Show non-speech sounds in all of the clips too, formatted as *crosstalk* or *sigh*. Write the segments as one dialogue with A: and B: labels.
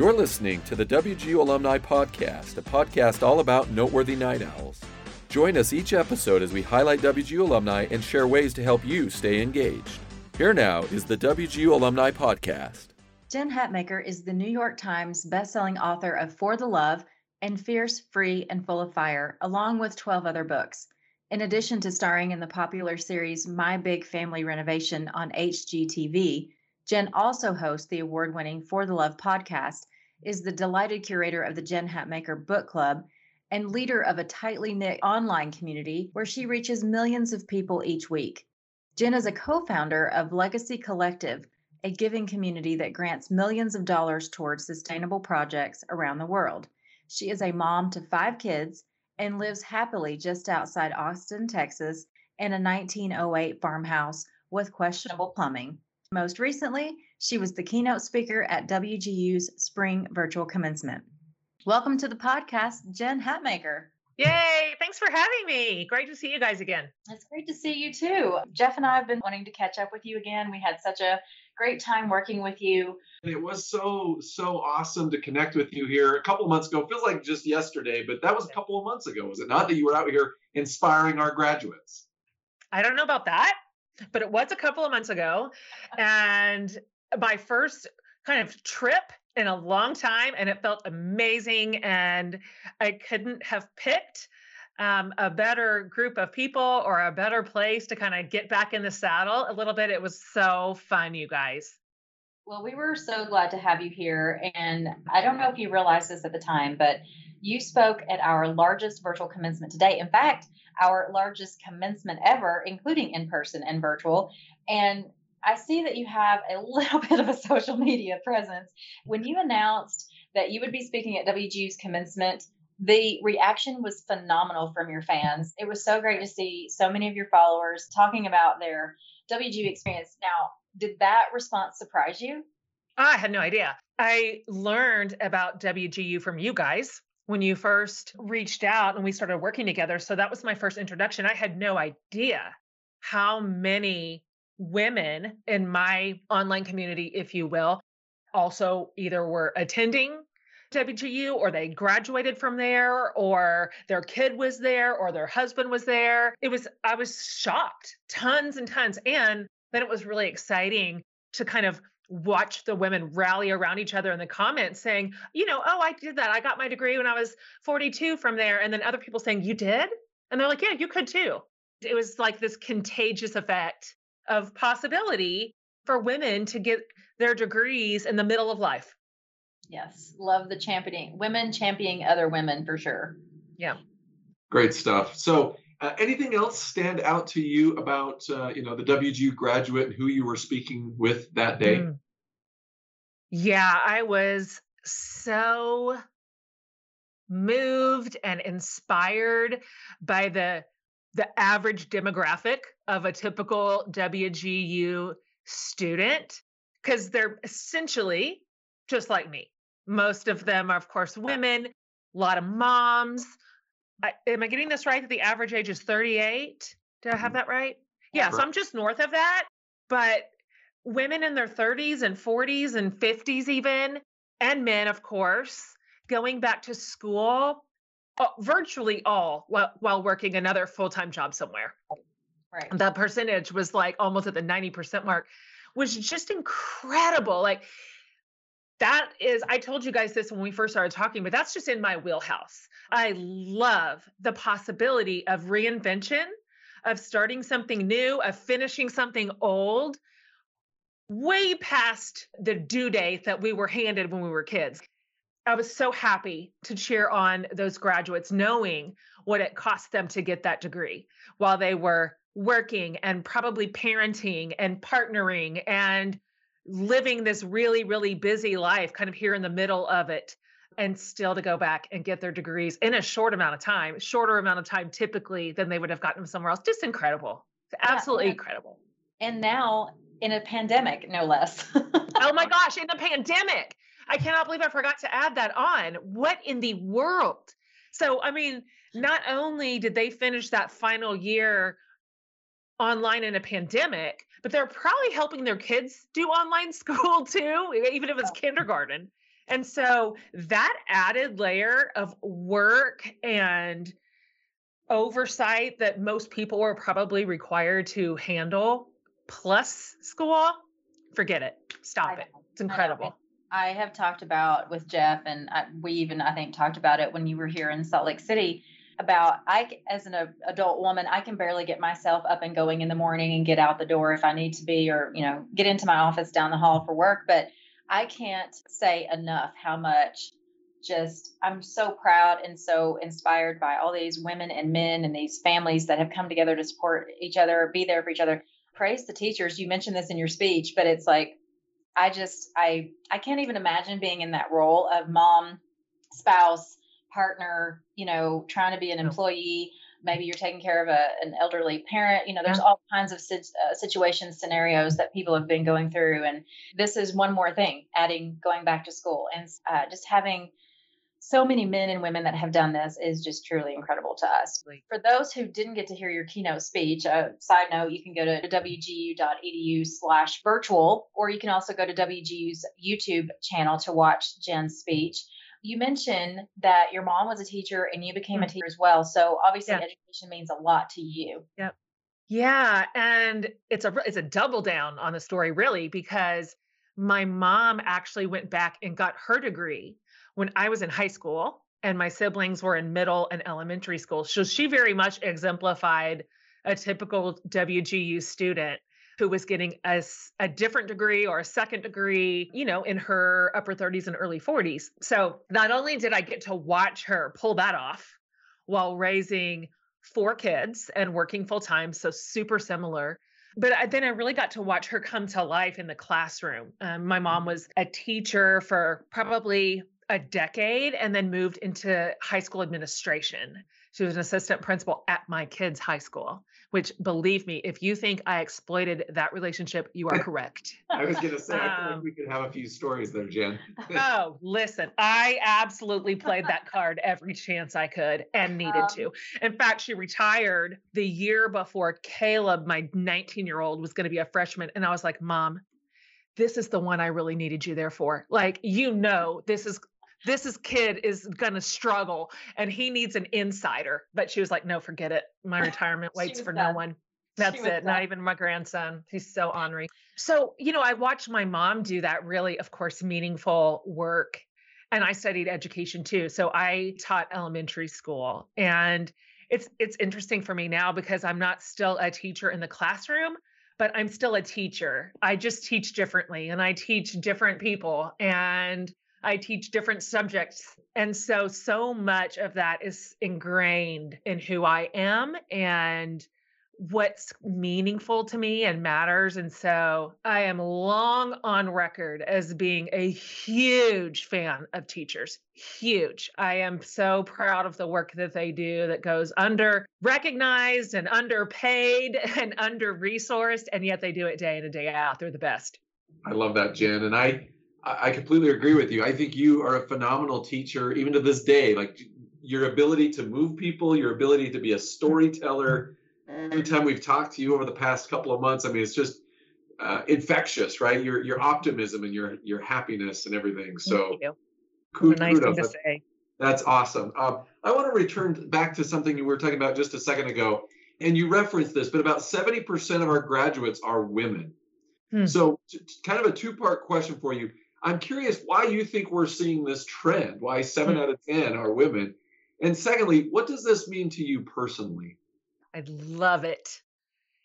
A: You're listening to the WGU Alumni Podcast, a podcast all about noteworthy night owls. Join us each episode as we highlight WGU alumni and share ways to help you stay engaged. Here now is the WGU Alumni Podcast.
B: Jen Hatmaker is the New York Times bestselling author of For the Love and Fierce, Free, and Full of Fire, along with 12 other books. In addition to starring in the popular series My Big Family Renovation on HGTV, Jen also hosts the award winning For the Love podcast, is the delighted curator of the Jen Hatmaker Book Club, and leader of a tightly knit online community where she reaches millions of people each week. Jen is a co founder of Legacy Collective, a giving community that grants millions of dollars towards sustainable projects around the world. She is a mom to five kids and lives happily just outside Austin, Texas, in a 1908 farmhouse with questionable plumbing. Most recently, she was the keynote speaker at WGU's Spring Virtual Commencement. Welcome to the podcast, Jen Hatmaker.
C: Yay! Thanks for having me. Great to see you guys again.
B: It's great to see you too. Jeff and I have been wanting to catch up with you again. We had such a great time working with you.
D: It was so so awesome to connect with you here a couple of months ago. It Feels like just yesterday, but that was a couple of months ago, was it not? That you were out here inspiring our graduates.
C: I don't know about that, but it was a couple of months ago, and my first kind of trip in a long time, and it felt amazing. And I couldn't have picked um, a better group of people or a better place to kind of get back in the saddle a little bit. It was so fun, you guys.
B: Well, we were so glad to have you here. And I don't know if you realized this at the time, but you spoke at our largest virtual commencement to date. In fact, our largest commencement ever, including in person and virtual. And I see that you have a *laughs* little bit of a social media presence. When you announced that you would be speaking at WGU's commencement, the reaction was phenomenal from your fans. It was so great to see so many of your followers talking about their WGU experience. Now, did that response surprise you?
C: I had no idea. I learned about WGU from you guys when you first reached out and we started working together. So that was my first introduction. I had no idea how many women in my online community, if you will, also either were attending WGU or they graduated from there or their kid was there or their husband was there. It was, I was shocked, tons and tons. And then it was really exciting to kind of watch the women rally around each other in the comments saying, you know, oh, I did that. I got my degree when I was 42 from there. And then other people saying, you did? And they're like, yeah, you could too. It was like this contagious effect of possibility for women to get their degrees in the middle of life.
B: Yes, love the championing, women championing other women for sure.
C: Yeah.
D: Great stuff. So, uh, anything else stand out to you about uh, you know the WGU graduate and who you were speaking with that day? Mm.
C: Yeah, I was so moved and inspired by the the average demographic of a typical WGU student because they're essentially just like me. Most of them are, of course, women, a lot of moms. I, am I getting this right? That the average age is 38? Did I have mm-hmm. that right? Yeah, so I'm just north of that. But women in their 30s and 40s and 50s, even, and men, of course, going back to school Uh, virtually all while, while working another full-time job somewhere. Right. That percentage was like almost at the 90% mark, which was just incredible. Like that is, I told you guys this when we first started talking, but that's just in my wheelhouse. I love the possibility of reinvention, of starting something new, of finishing something old, way past the due date that we were handed when we were kids. I was so happy to cheer on those graduates, knowing what it cost them to get that degree while they were working and probably parenting and partnering and living this really, really busy life, kind of here in the middle of it, and still to go back and get their degrees in a short amount of time, shorter amount of time typically than they would have gotten them somewhere else. Just incredible. Absolutely yeah. incredible.
B: And now in a pandemic, no less. *laughs*
C: oh my gosh, in a pandemic. I cannot believe I forgot to add that on. What in the world? So, I mean, not only did they finish that final year online in a pandemic, but they're probably helping their kids do online *laughs* school too, even if it's kindergarten. And so that added layer of work and oversight that most people were probably required to handle plus school, forget it. Stop it. It's incredible.
B: I have talked about with Jeff, and I, we even, I think, talked about it when you were here in Salt Lake City about I, as an adult woman, I can barely get myself up and going in the morning and get out the door if I need to be, or, you know, get into my office down the hall for work. But I can't say enough how much just I'm so proud and so inspired by all these women and men and these families that have come together to support each other, be there for each other. Praise the teachers. You mentioned this in your speech, but it's like I just I I can't even imagine being in that role of mom, spouse, partner, you know, trying to be an employee. Maybe you're taking care of a, an elderly parent. You know, there's all kinds of uh, situations, scenarios that people have been going through. And this is one more thing, adding going back to school and uh, just having so many men and women that have done this is just truly incredible to us. For those who didn't get to hear your keynote speech, a uh, side note, you can go to wgu.edu slash virtual, or you can also go to WGU's YouTube channel to watch Jen's speech. You mentioned that your mom was a teacher and you became mm-hmm. a teacher as well. So obviously yeah. education means a lot to you.
C: Yep. Yeah, and it's a it's a double down on the story really because my mom actually went back and got her degree when I was in high school and my siblings were in middle and elementary school. So she very much exemplified a typical WGU student who was getting a, a different degree or a second degree, you know, in her upper 30s and early 40s. So not only did I get to watch her pull that off while raising four kids and working full time, so super similar. But I, then I really got to watch her come to life in the classroom. Um, my mom was a teacher for probably a decade and then moved into high school administration. She was an assistant principal at my kids' high school, which believe me, if you think I exploited that relationship, you are correct. *laughs*
D: I was going to say, I feel like we could have a few stories there, Jen.
C: oh, *laughs* listen, I absolutely played that card every chance I could and needed um, to. In fact, she retired the year before Caleb, my 19 year old, was going to be a freshman. And I was like, Mom, this is the one I really needed you there for. Like, you know, this is this is kid is gonna struggle and he needs an insider. But she was like, no, forget it. My *laughs* retirement waits for done. no one. That's it. Done. Not even my grandson. He's so ornery. So, you know, I watched my mom do that really, of course, meaningful work. And I studied education too. So I taught elementary school. And it's it's interesting for me now because I'm not still a teacher in the classroom, but I'm still a teacher. I just teach differently and I teach different people. And I teach different subjects. And so, so much of that is ingrained in who I am and what's meaningful to me and matters. And so, I am long on record as being a huge fan of teachers. Huge. I am so proud of the work that they do that goes under recognized and underpaid *laughs* and under resourced. And yet they do it day in and day out. They're the best.
D: I love that, Jen. And I, I completely agree with you. I think you are a phenomenal teacher, even to this day. Like your ability to move people, your ability to be a storyteller. Every time we've talked to you over the past couple of months, I mean, it's just uh, infectious, right? Your your optimism and your your happiness and everything. So,
C: kudos. Nice thing to say.
D: That's awesome. Um, I want to return back to something you were talking about just a second ago, and you referenced this, but about seventy percent of our graduates are women. Hmm. So, kind of a two part question for you I'm curious why you think we're seeing this trend, why seven mm-hmm. out of 10 are women. And secondly, what does this mean to you personally?
C: I love it.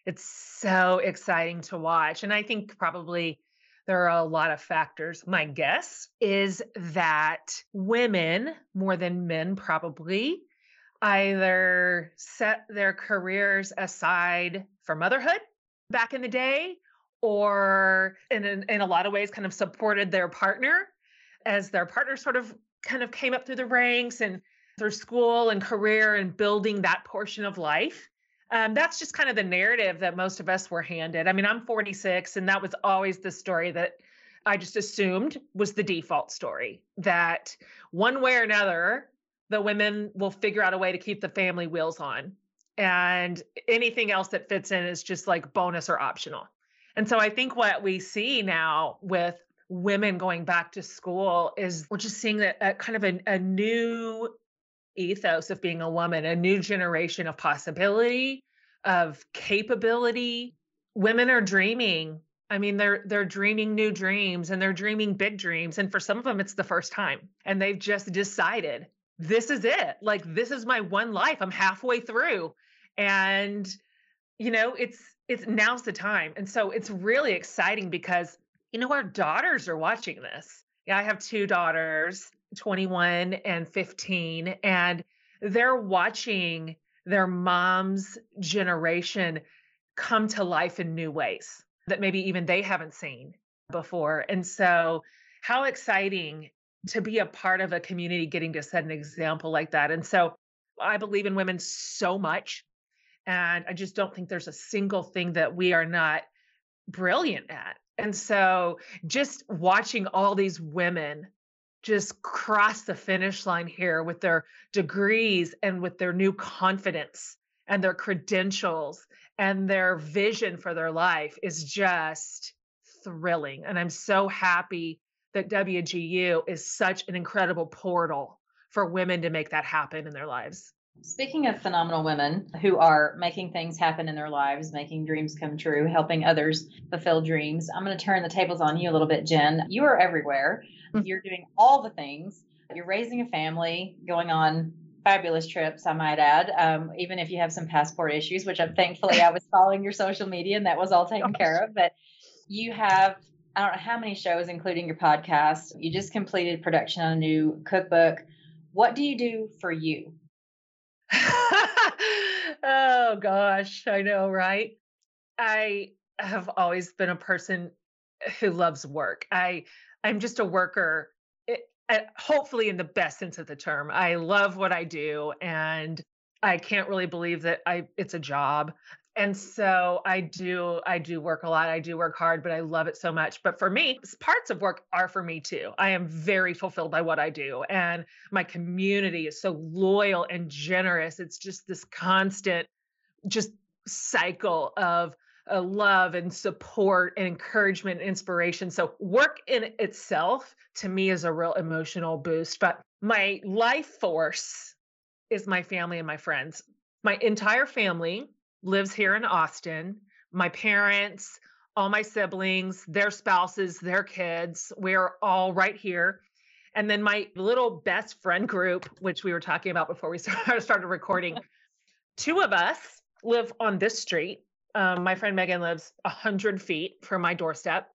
C: It's so exciting to watch. And I think probably there are a lot of factors. My guess is that women, more than men, probably either set their careers aside for motherhood back in the day or in, in, in a lot of ways kind of supported their partner as their partner sort of kind of came up through the ranks and through school and career and building that portion of life. Um, that's just kind of the narrative that most of us were handed. I mean, I'm 46, and that was always the story that I just assumed was the default story that one way or another, the women will figure out a way to keep the family wheels on. And anything else that fits in is just like bonus or optional. And so I think what we see now with women going back to school is we're just seeing a, a uh, kind of a, a new ethos of being a woman, a new generation of possibility, of capability. Women are dreaming. I mean, they're they're dreaming new dreams and they're dreaming big dreams. And for some of them, it's the first time. And they've just decided this is it. Like this is my one life. I'm halfway through. And you know, it's it's now's the time. And so it's really exciting because you know our daughters are watching this. Yeah, I have two daughters 21 and 15 and they're watching their mom's generation come to life in new ways that maybe even they haven't seen before. And so how exciting to be a part of a community getting to set an example like that. And so I believe in women so much and I just don't think there's a single thing that we are not brilliant at. And so just watching all these women just cross the finish line here with their degrees and with their new confidence and their credentials and their vision for their life is just thrilling. And I'm so happy that WGU is such an incredible portal for women to make that happen in their lives.
B: Speaking of phenomenal women who are making things happen in their lives, making dreams come true, helping others fulfill dreams, I'm going to turn the tables on you a little bit, Jen. You are everywhere. Mm-hmm. You're doing all the things. You're raising a family, going on fabulous trips, I might add, um, even if you have some passport issues, which I'm thankfully I was *laughs* following your social media and that was all taken care of. But you have, I don't know how many shows, including your podcast. You just completed production on a new cookbook. What do you do for you? *laughs*
C: oh gosh, I know, right? I have always been a person who loves work. I I'm just a worker. It, eh, hopefully in the best sense of the term. I love what I do and I can't really believe that I it's a job and so i do i do work a lot. I do work hard but i love it so much. But for me parts of work are for me too. I am very fulfilled by what i do and my community is so loyal and generous. It's just this constant just cycle of uh, love and support and encouragement and inspiration. So work in itself to me is a real emotional boost but my life force is my family and my friends. My entire family lives here in Austin. My parents, all my siblings, their spouses, their kids, we're all right here. And then my little best friend group, which we were talking about before we *laughs* started recording, two of us live on this street. Um, my friend Megan lives 100 feet from my doorstep.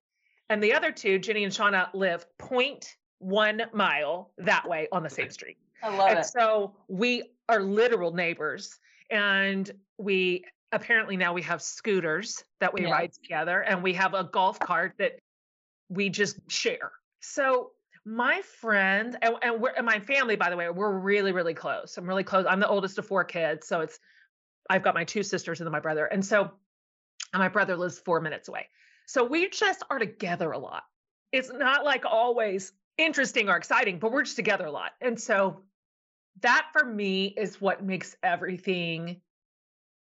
C: And the other two, Jenny and Shauna, live 0.1 mile that way on the same street.
B: I love
C: and
B: it.
C: So we are literal neighbors. And we apparently now we have scooters that we yeah. ride together and we have a golf cart that we just share. So my friend and, and, and, my family, by the way, we're really, really close. I'm really close. I'm the oldest of four kids. So it's, I've got my two sisters and then my brother. And so and my brother lives four minutes away. So we just are together a lot. It's not like always interesting or exciting, but we're just together a lot. And so that for me is what makes everything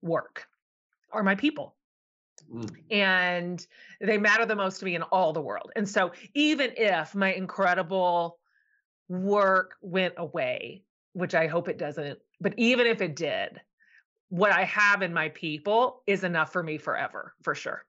C: work are my people. Mm. And they matter the most to me in all the world. And so, even if my incredible work went away, which I hope it doesn't, but even if it did, what I have in my people is enough for me forever, for sure.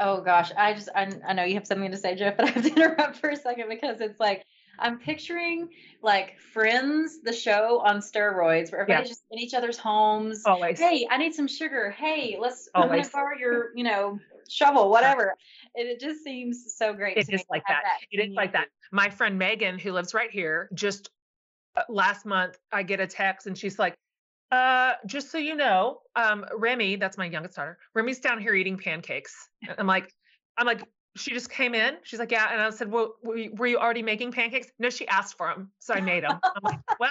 B: Oh gosh, I just I, I know you have something to say, Jeff, but I have to *laughs* interrupt for a second because it's like I'm picturing like Friends, the show on steroids, where everybody's yeah. just in each other's homes.
C: Always.
B: Hey, I need some sugar. Hey, let's I'm gonna borrow your, you know, shovel, whatever. And it just seems so great.
C: It is like that. that. It is like that. My friend Megan, who lives right here, just uh, last month I get a text and she's like, uh, just so you know, um, Remy, that's my youngest daughter. Remy's down here eating pancakes. I'm like, I'm like, she just came in. She's like, yeah. And I said, well, were you, already making pancakes? No, she asked for them. So I made them. I'm like, *laughs* well,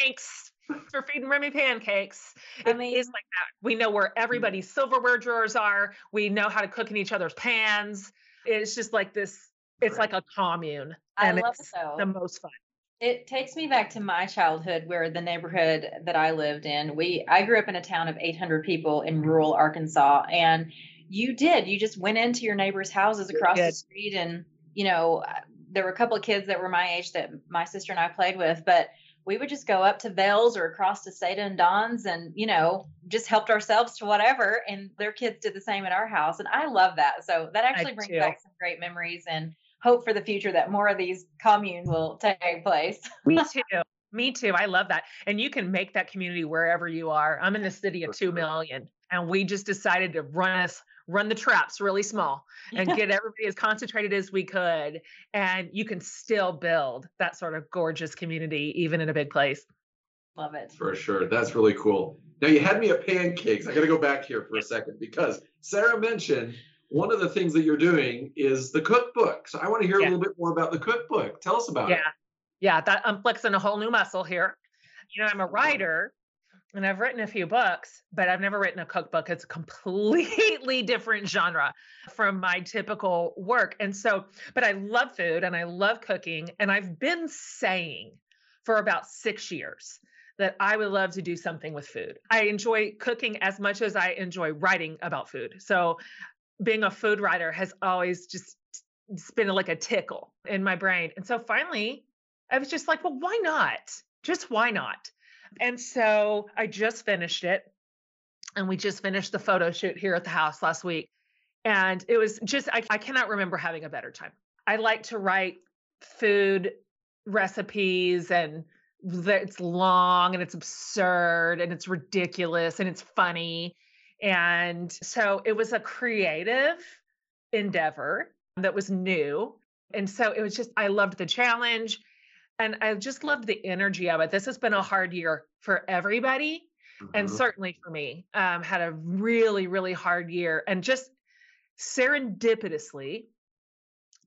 C: thanks for feeding Remy pancakes. It I mean, is like that. We know where everybody's mm. silverware drawers are. We know how to cook in each other's pans. It's just like this. It's like a commune.
B: I love it though.
C: The most fun.
B: It takes me back to my childhood where the neighborhood that I lived in, we I grew up in a town of 800 people in rural Arkansas and you did. You just went into your neighbors' houses across the street, and you know, uh, there were a couple of kids that were my age that my sister and I played with, but we would just go up to Vale's or across to Seda and Don's and, you know, just helped ourselves to whatever. And their kids did the same at our house. And I love that. So that actually I brings too. back some great memories and hope for the future that more of these communes will take place. *laughs*
C: Me too. Me too. I love that. And you can make that community wherever you are. I'm in the city of 2 million and we just decided to run us run the traps really small and get everybody as concentrated as we could and you can still build that sort of gorgeous community even in a big place.
B: Love it.
D: For sure. That's really cool. Now you had me at pancakes. I got to go back here for a second because sarah mentioned one of the things that you're doing is the cookbook. So i want to hear yeah. a little bit more about the cookbook. Tell us about
C: yeah.
D: it.
C: Yeah. Yeah. that i'm flexing a whole new muscle here. You know i'm a writer and I've written a few books, but I've never written a cookbook. It's a completely *laughs* different genre from my typical work. And so, but I love food and I love cooking. And I've been saying for about six years that I would love to do something with food. I enjoy cooking as much as I enjoy writing about food. So, being a food writer has always just been like a tickle in my brain. And so finally, I was just like, well, why not? Just why not? And so I just finished it. And we just finished the photo shoot here at the house last week. And it was just, I, I cannot remember having a better time. I like to write food recipes and it's long and it's absurd and it's ridiculous and it's funny. And so it was a creative endeavor that was new. And so it was just, I loved the challenge and I just love the energy of it. This has been a hard year for everybody, mm-hmm. and certainly for me. Um, had a really, really hard year, and just serendipitously,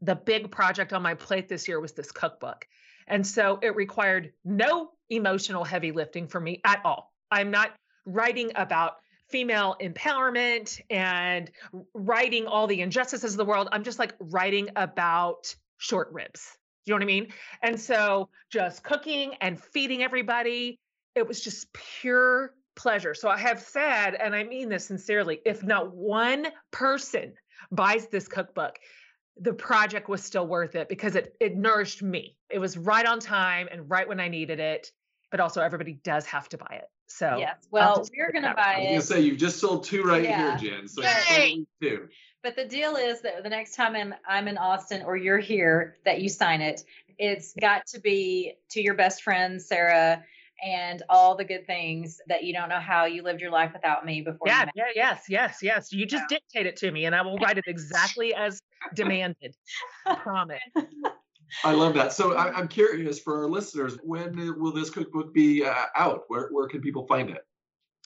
C: the big project on my plate this year was this cookbook, and so it required no emotional heavy lifting for me at all. I'm not writing about female empowerment and writing all the injustices of the world. I'm just like writing about short ribs you know what I mean? And so just cooking and feeding everybody, it was just pure pleasure. So I have said, and I mean this sincerely, if not one person buys this cookbook, the project was still worth it because it it nourished me. It was right on time and right when I needed it. But also everybody does have to buy it. So
B: yes, well, we're gonna buy it. I was
D: gonna say you've just sold two right yeah. here, Jen. So
C: Yay!
D: two.
B: But the deal is that the next time I'm, I'm in Austin or you're here, that you sign it, it's got to be to your best friend, Sarah, and all the good things that you don't know how you lived your life without me before.
C: Yeah, yeah, yes, yes, yes. You just yeah. dictate it to me, and I will write it exactly as demanded. Promise.
D: I love that. So I, am curious for our listeners, when will this cookbook be uh, out? Where where can people find it?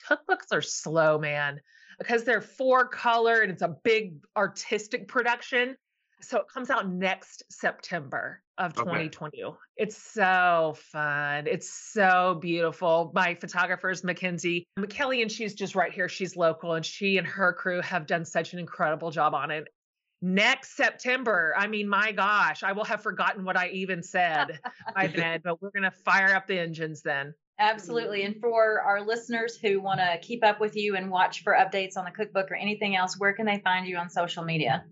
C: Cookbooks are slow, man because they're four color and it's a big artistic production. So it comes out next September of 2020. Okay. It's so fun. It's so beautiful. My photographer is Mackenzie McKelly, and she's just right here. She's local, and she and her crew have done such an incredible job on it. Next September, I mean, my gosh, I will have forgotten what I even said by *laughs* then, but we're going to fire up the engines then.
B: Absolutely. And for our listeners who want to keep up with you and watch for updates on the cookbook or anything else, where can they find you on social media?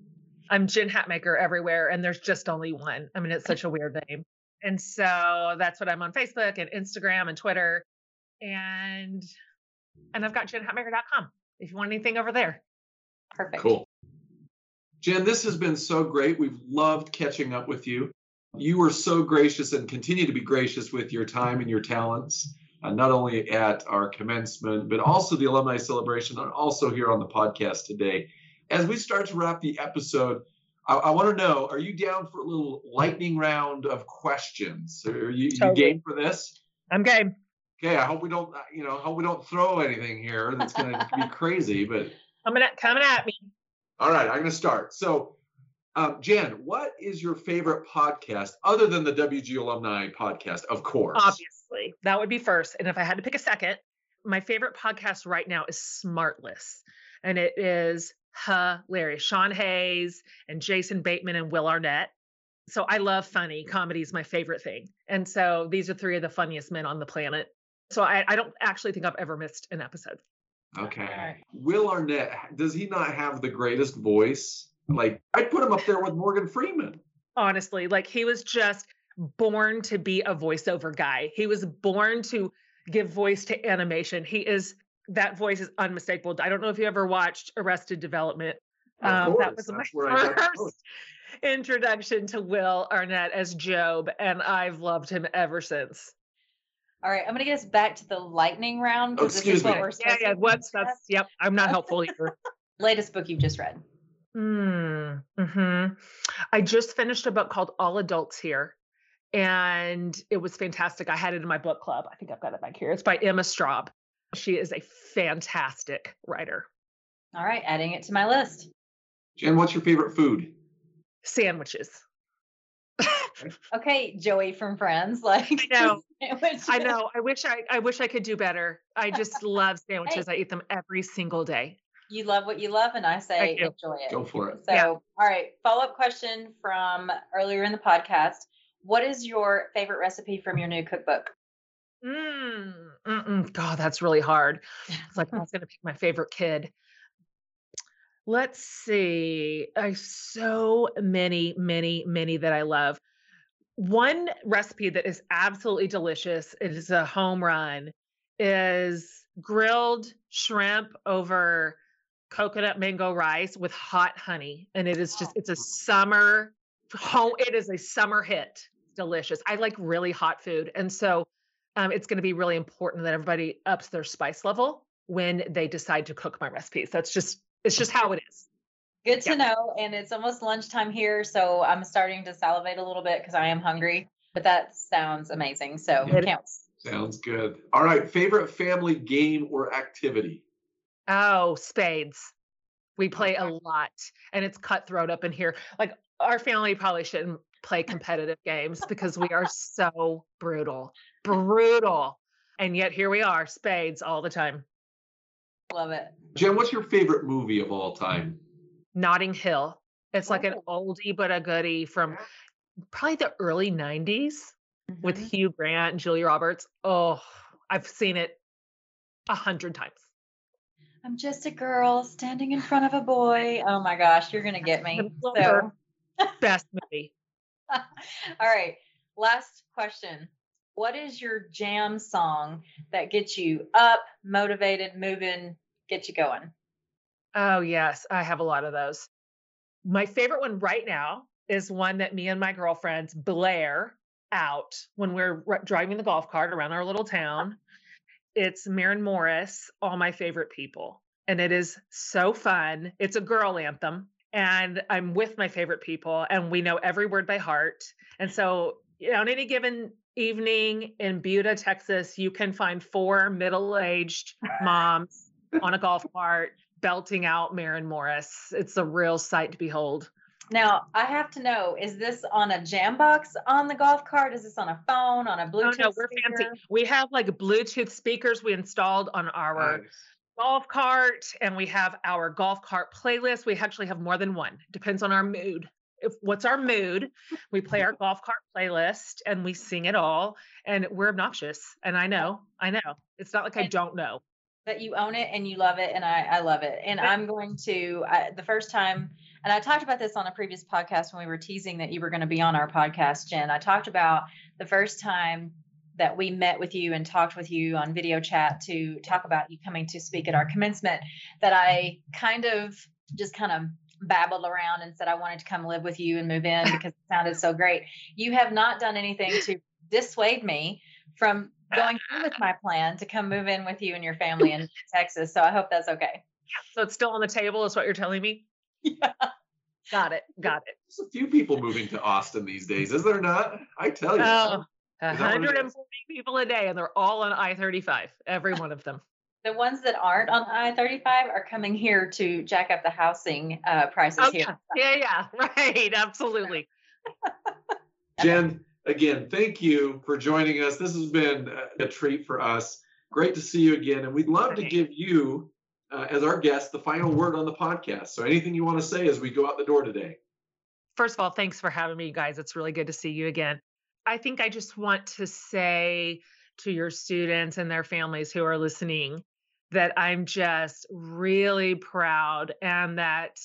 C: I'm Jen Hatmaker everywhere, and there's just only one. I mean, it's such a weird name. And so that's what I'm on Facebook and Instagram and Twitter. And and I've got jenhatmaker.com if you want anything over there.
B: Perfect.
D: Cool. Jen, this has been so great. We've loved catching up with you. You were so gracious and continue to be gracious with your time and your talents, uh, not only at our commencement, but also the alumni celebration and also here on the podcast today. As we start to wrap the episode, I, I want to know are you down for a little lightning round of questions? Are you, totally. you game for this?
C: I'm game.
D: Okay, I hope we don't, uh, you know, hope we don't throw anything here that's going to be *laughs* crazy, but
C: coming at coming at me.
D: All right, I'm going to start. So, um, Jen, what is your favorite podcast other than the WG Alumni podcast? Of course.
C: Obviously, that would be first. And if I had to pick a second, my favorite podcast right now is Smartless. And it is hilarious. Sean Hayes and Jason Bateman and Will Arnett. So I love funny. Comedy is my favorite thing. And so these are three of the funniest men on the planet. So I, I don't actually think I've ever missed an episode.
D: Okay. Will Arnett, does he not have the greatest voice? Like, I'd put him up there with Morgan Freeman.
C: Honestly, like he was just born to be a voiceover guy. He was born to give voice to animation. He is that voice is unmistakable. I don't know if you ever watched Arrested Development.
D: Um, that was That's my *laughs*
C: first introduction to Will Arnett as Gob, and I've loved him ever since.
B: All right, I'm going to get us back to the lightning round
D: because oh, this is what
C: me. we're yeah, yeah. What's that's yep. I'm not helpful *laughs* here.
B: Latest book you've just read.
C: Mm, hmm I just finished a book called All Adults Here, and it was fantastic. I had it in my book club. I think I've got it back here. It's by Emma Straub. She is a fantastic writer.
B: All right, adding it to my list.
D: Jen, what's your favorite food?
C: Sandwiches.
B: okay, *laughs* Joey from Friends. Like
C: I know. *laughs* I know. I wish I I wish I could do better. I just love *laughs* sandwiches. Hey. I eat them every single day.
B: You love what you love, and I say enjoy it.
D: Go for it.
B: So, yeah. all right. Follow up question from earlier in the podcast. What is your favorite recipe from your new cookbook?
C: Mm, God, that's really hard. *laughs* It's like I was going to pick my favorite kid. Let's see. I so many, many, many that I love. One recipe that is absolutely delicious. It is a home run. Is grilled shrimp over coconut mango rice with hot honey, and it is just it's a summer home. It is a summer hit. Delicious. I like really hot food, and so um, it's going to be really important that everybody ups their spice level when they decide to cook my recipes. That's just it's just how it is.
B: Good to yeah. know. And it's almost lunchtime here, so I'm starting to salivate a little bit because I am hungry. But that sounds amazing. So it counts.
D: Sounds good. All right. Favorite family game or activity?
C: Oh, spades. We play a lot and it's cutthroat up in here. Like our family probably shouldn't play competitive games because we are so brutal brutal. And yet here we are, spades all the time.
B: Love it.
D: Jen, what's your favorite movie of all time?
C: Notting Hill. It's like an oh. oldie but a goodie from probably the early 90s mm-hmm. with Hugh Grant and Julia Roberts. Oh, I've seen it a hundred times.
B: I'm just a girl standing in front of a boy. Oh my gosh, you're gonna get me. So. *laughs*
C: Best movie.
B: All right. Last question what is your jam song that gets you up, motivated, moving, get you going?
C: Oh, yes, I have a lot of those. My favorite one right now is one that me and my girlfriends blare out when we're driving the golf cart around our little town. It's Maren Morris, All My Favorite People. And it is so fun. It's a girl anthem. And I'm with my favorite people, and we know every word by heart. And so, you know, on any given evening in Buda, Texas, you can find four middle aged moms *laughs* on a golf cart belting out Maren Morris. It's a real sight to behold.
B: Now, I have to know is this on a jam box on the golf cart? Is this on a phone, on a Bluetooth? Oh, no, we're speaker? fancy.
C: We have like Bluetooth speakers we installed on our nice. golf cart, and we have our golf cart playlist. We actually have more than one, depends on our mood if what's our mood we play our *laughs* golf cart playlist and we sing it all and we're obnoxious and i know i know it's not like i don't know
B: but you own it and you love it and i, I love it. And i'm going to I, the first time and i talked about this on a previous podcast when we were teasing that you were going to be on our podcast jen. I talked about the first time that we met with you and talked with you on video chat to talk about you coming to speak at our commencement that i kind of just kind of babbled around and said I wanted to come live with you and move in because it sounded so great. You have not done anything to dissuade me from going through with my plan to come move in with you and your family in *laughs* Texas. So I hope that's okay.
C: So it's still on the table, is what you're telling me? *laughs*
B: Yeah.
C: Got it. Got it.
D: There's a few people moving to Austin these days, is there not? I tell you.
C: Oh, 140 people a day, and they're all on I 35, every one of them *laughs*
B: the ones that aren't on I 35 are coming here to jack up the housing uh, prices
C: oh,
B: here.
C: Yeah, yeah, right. Absolutely.
D: Jen, again, thank you for joining us. This has been a treat for us. Great to see you again. And we'd love to give you, uh, as our guest, the final word on the podcast. So, anything you want to say as we go out the door today?
C: First of all, thanks for having me, guys. It's really good to see you again. I think I just want to say to your students and their families who are listening that I'm just really proud and that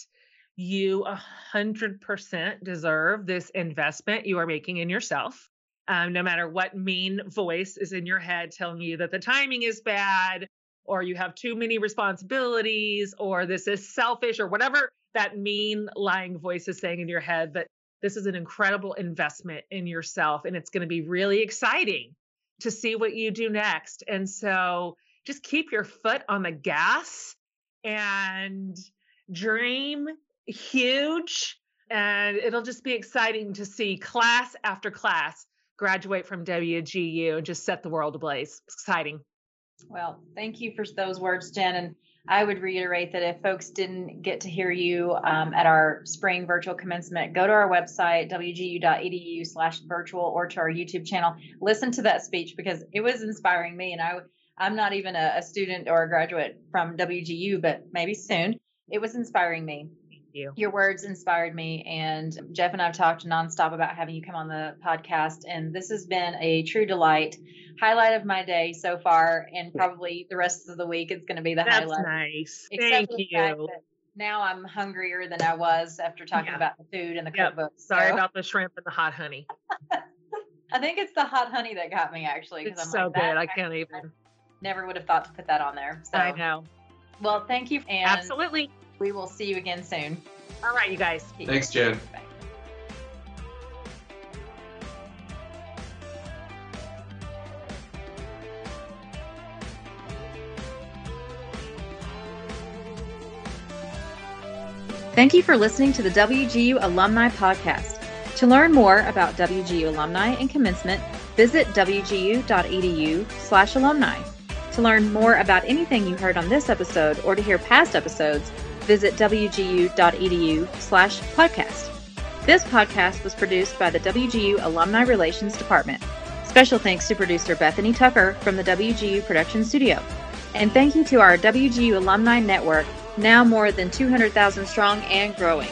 C: you 100% deserve this investment you are making in yourself. Um, no matter what mean voice is in your head telling you that the timing is bad or you have too many responsibilities or this is selfish or whatever that mean lying voice is saying in your head that this is an incredible investment in yourself and it's going to be really exciting to see what you do next. And so just keep your foot on the gas and dream huge. And it'll just be exciting to see class after class graduate from WGU and just set the world ablaze. Exciting.
B: Well, thank you for those words, Jen. And I would reiterate that if folks didn't get to hear you um, at our spring virtual commencement, go to our website, wgu.edu slash virtual, or to our YouTube channel. Listen to that speech because it was inspiring me. And I, I'm not even a, a student or a graduate from WGU, but maybe soon. It was inspiring me
C: you.
B: Your words inspired me. And Jeff and I have talked nonstop about having you come on the podcast. And this has been a true delight. Highlight of my day so far, and probably the rest of the week it's going to be the
C: That's
B: highlight.
C: nice. Except Thank you.
B: now I'm hungrier than I was after talking yeah. about the food and the yep. cookbook.
C: Sorry about the shrimp and the hot honey. *laughs*
B: I think it's the hot honey that got me actually.
C: It's I'm so like, good. I can't even.
B: Never would have thought to put that on there. So.
C: I know.
B: Well, thank you. And
C: Absolutely.
B: We will see you again soon.
C: All right, you guys.
D: Thanks, Jen. Bye.
B: Thank you for listening to the WGU Alumni Podcast. To learn more about WGU alumni and commencement, visit wgu.edu slash alumni. To learn more about anything you heard on this episode or to hear past episodes, visit wgu.edu slash podcast. This podcast was produced by the WGU Alumni Relations Department. Special thanks to producer Bethany Tucker from the WGU Production Studio. And thank you to our WGU Alumni Network, now more than 200,000 strong and growing.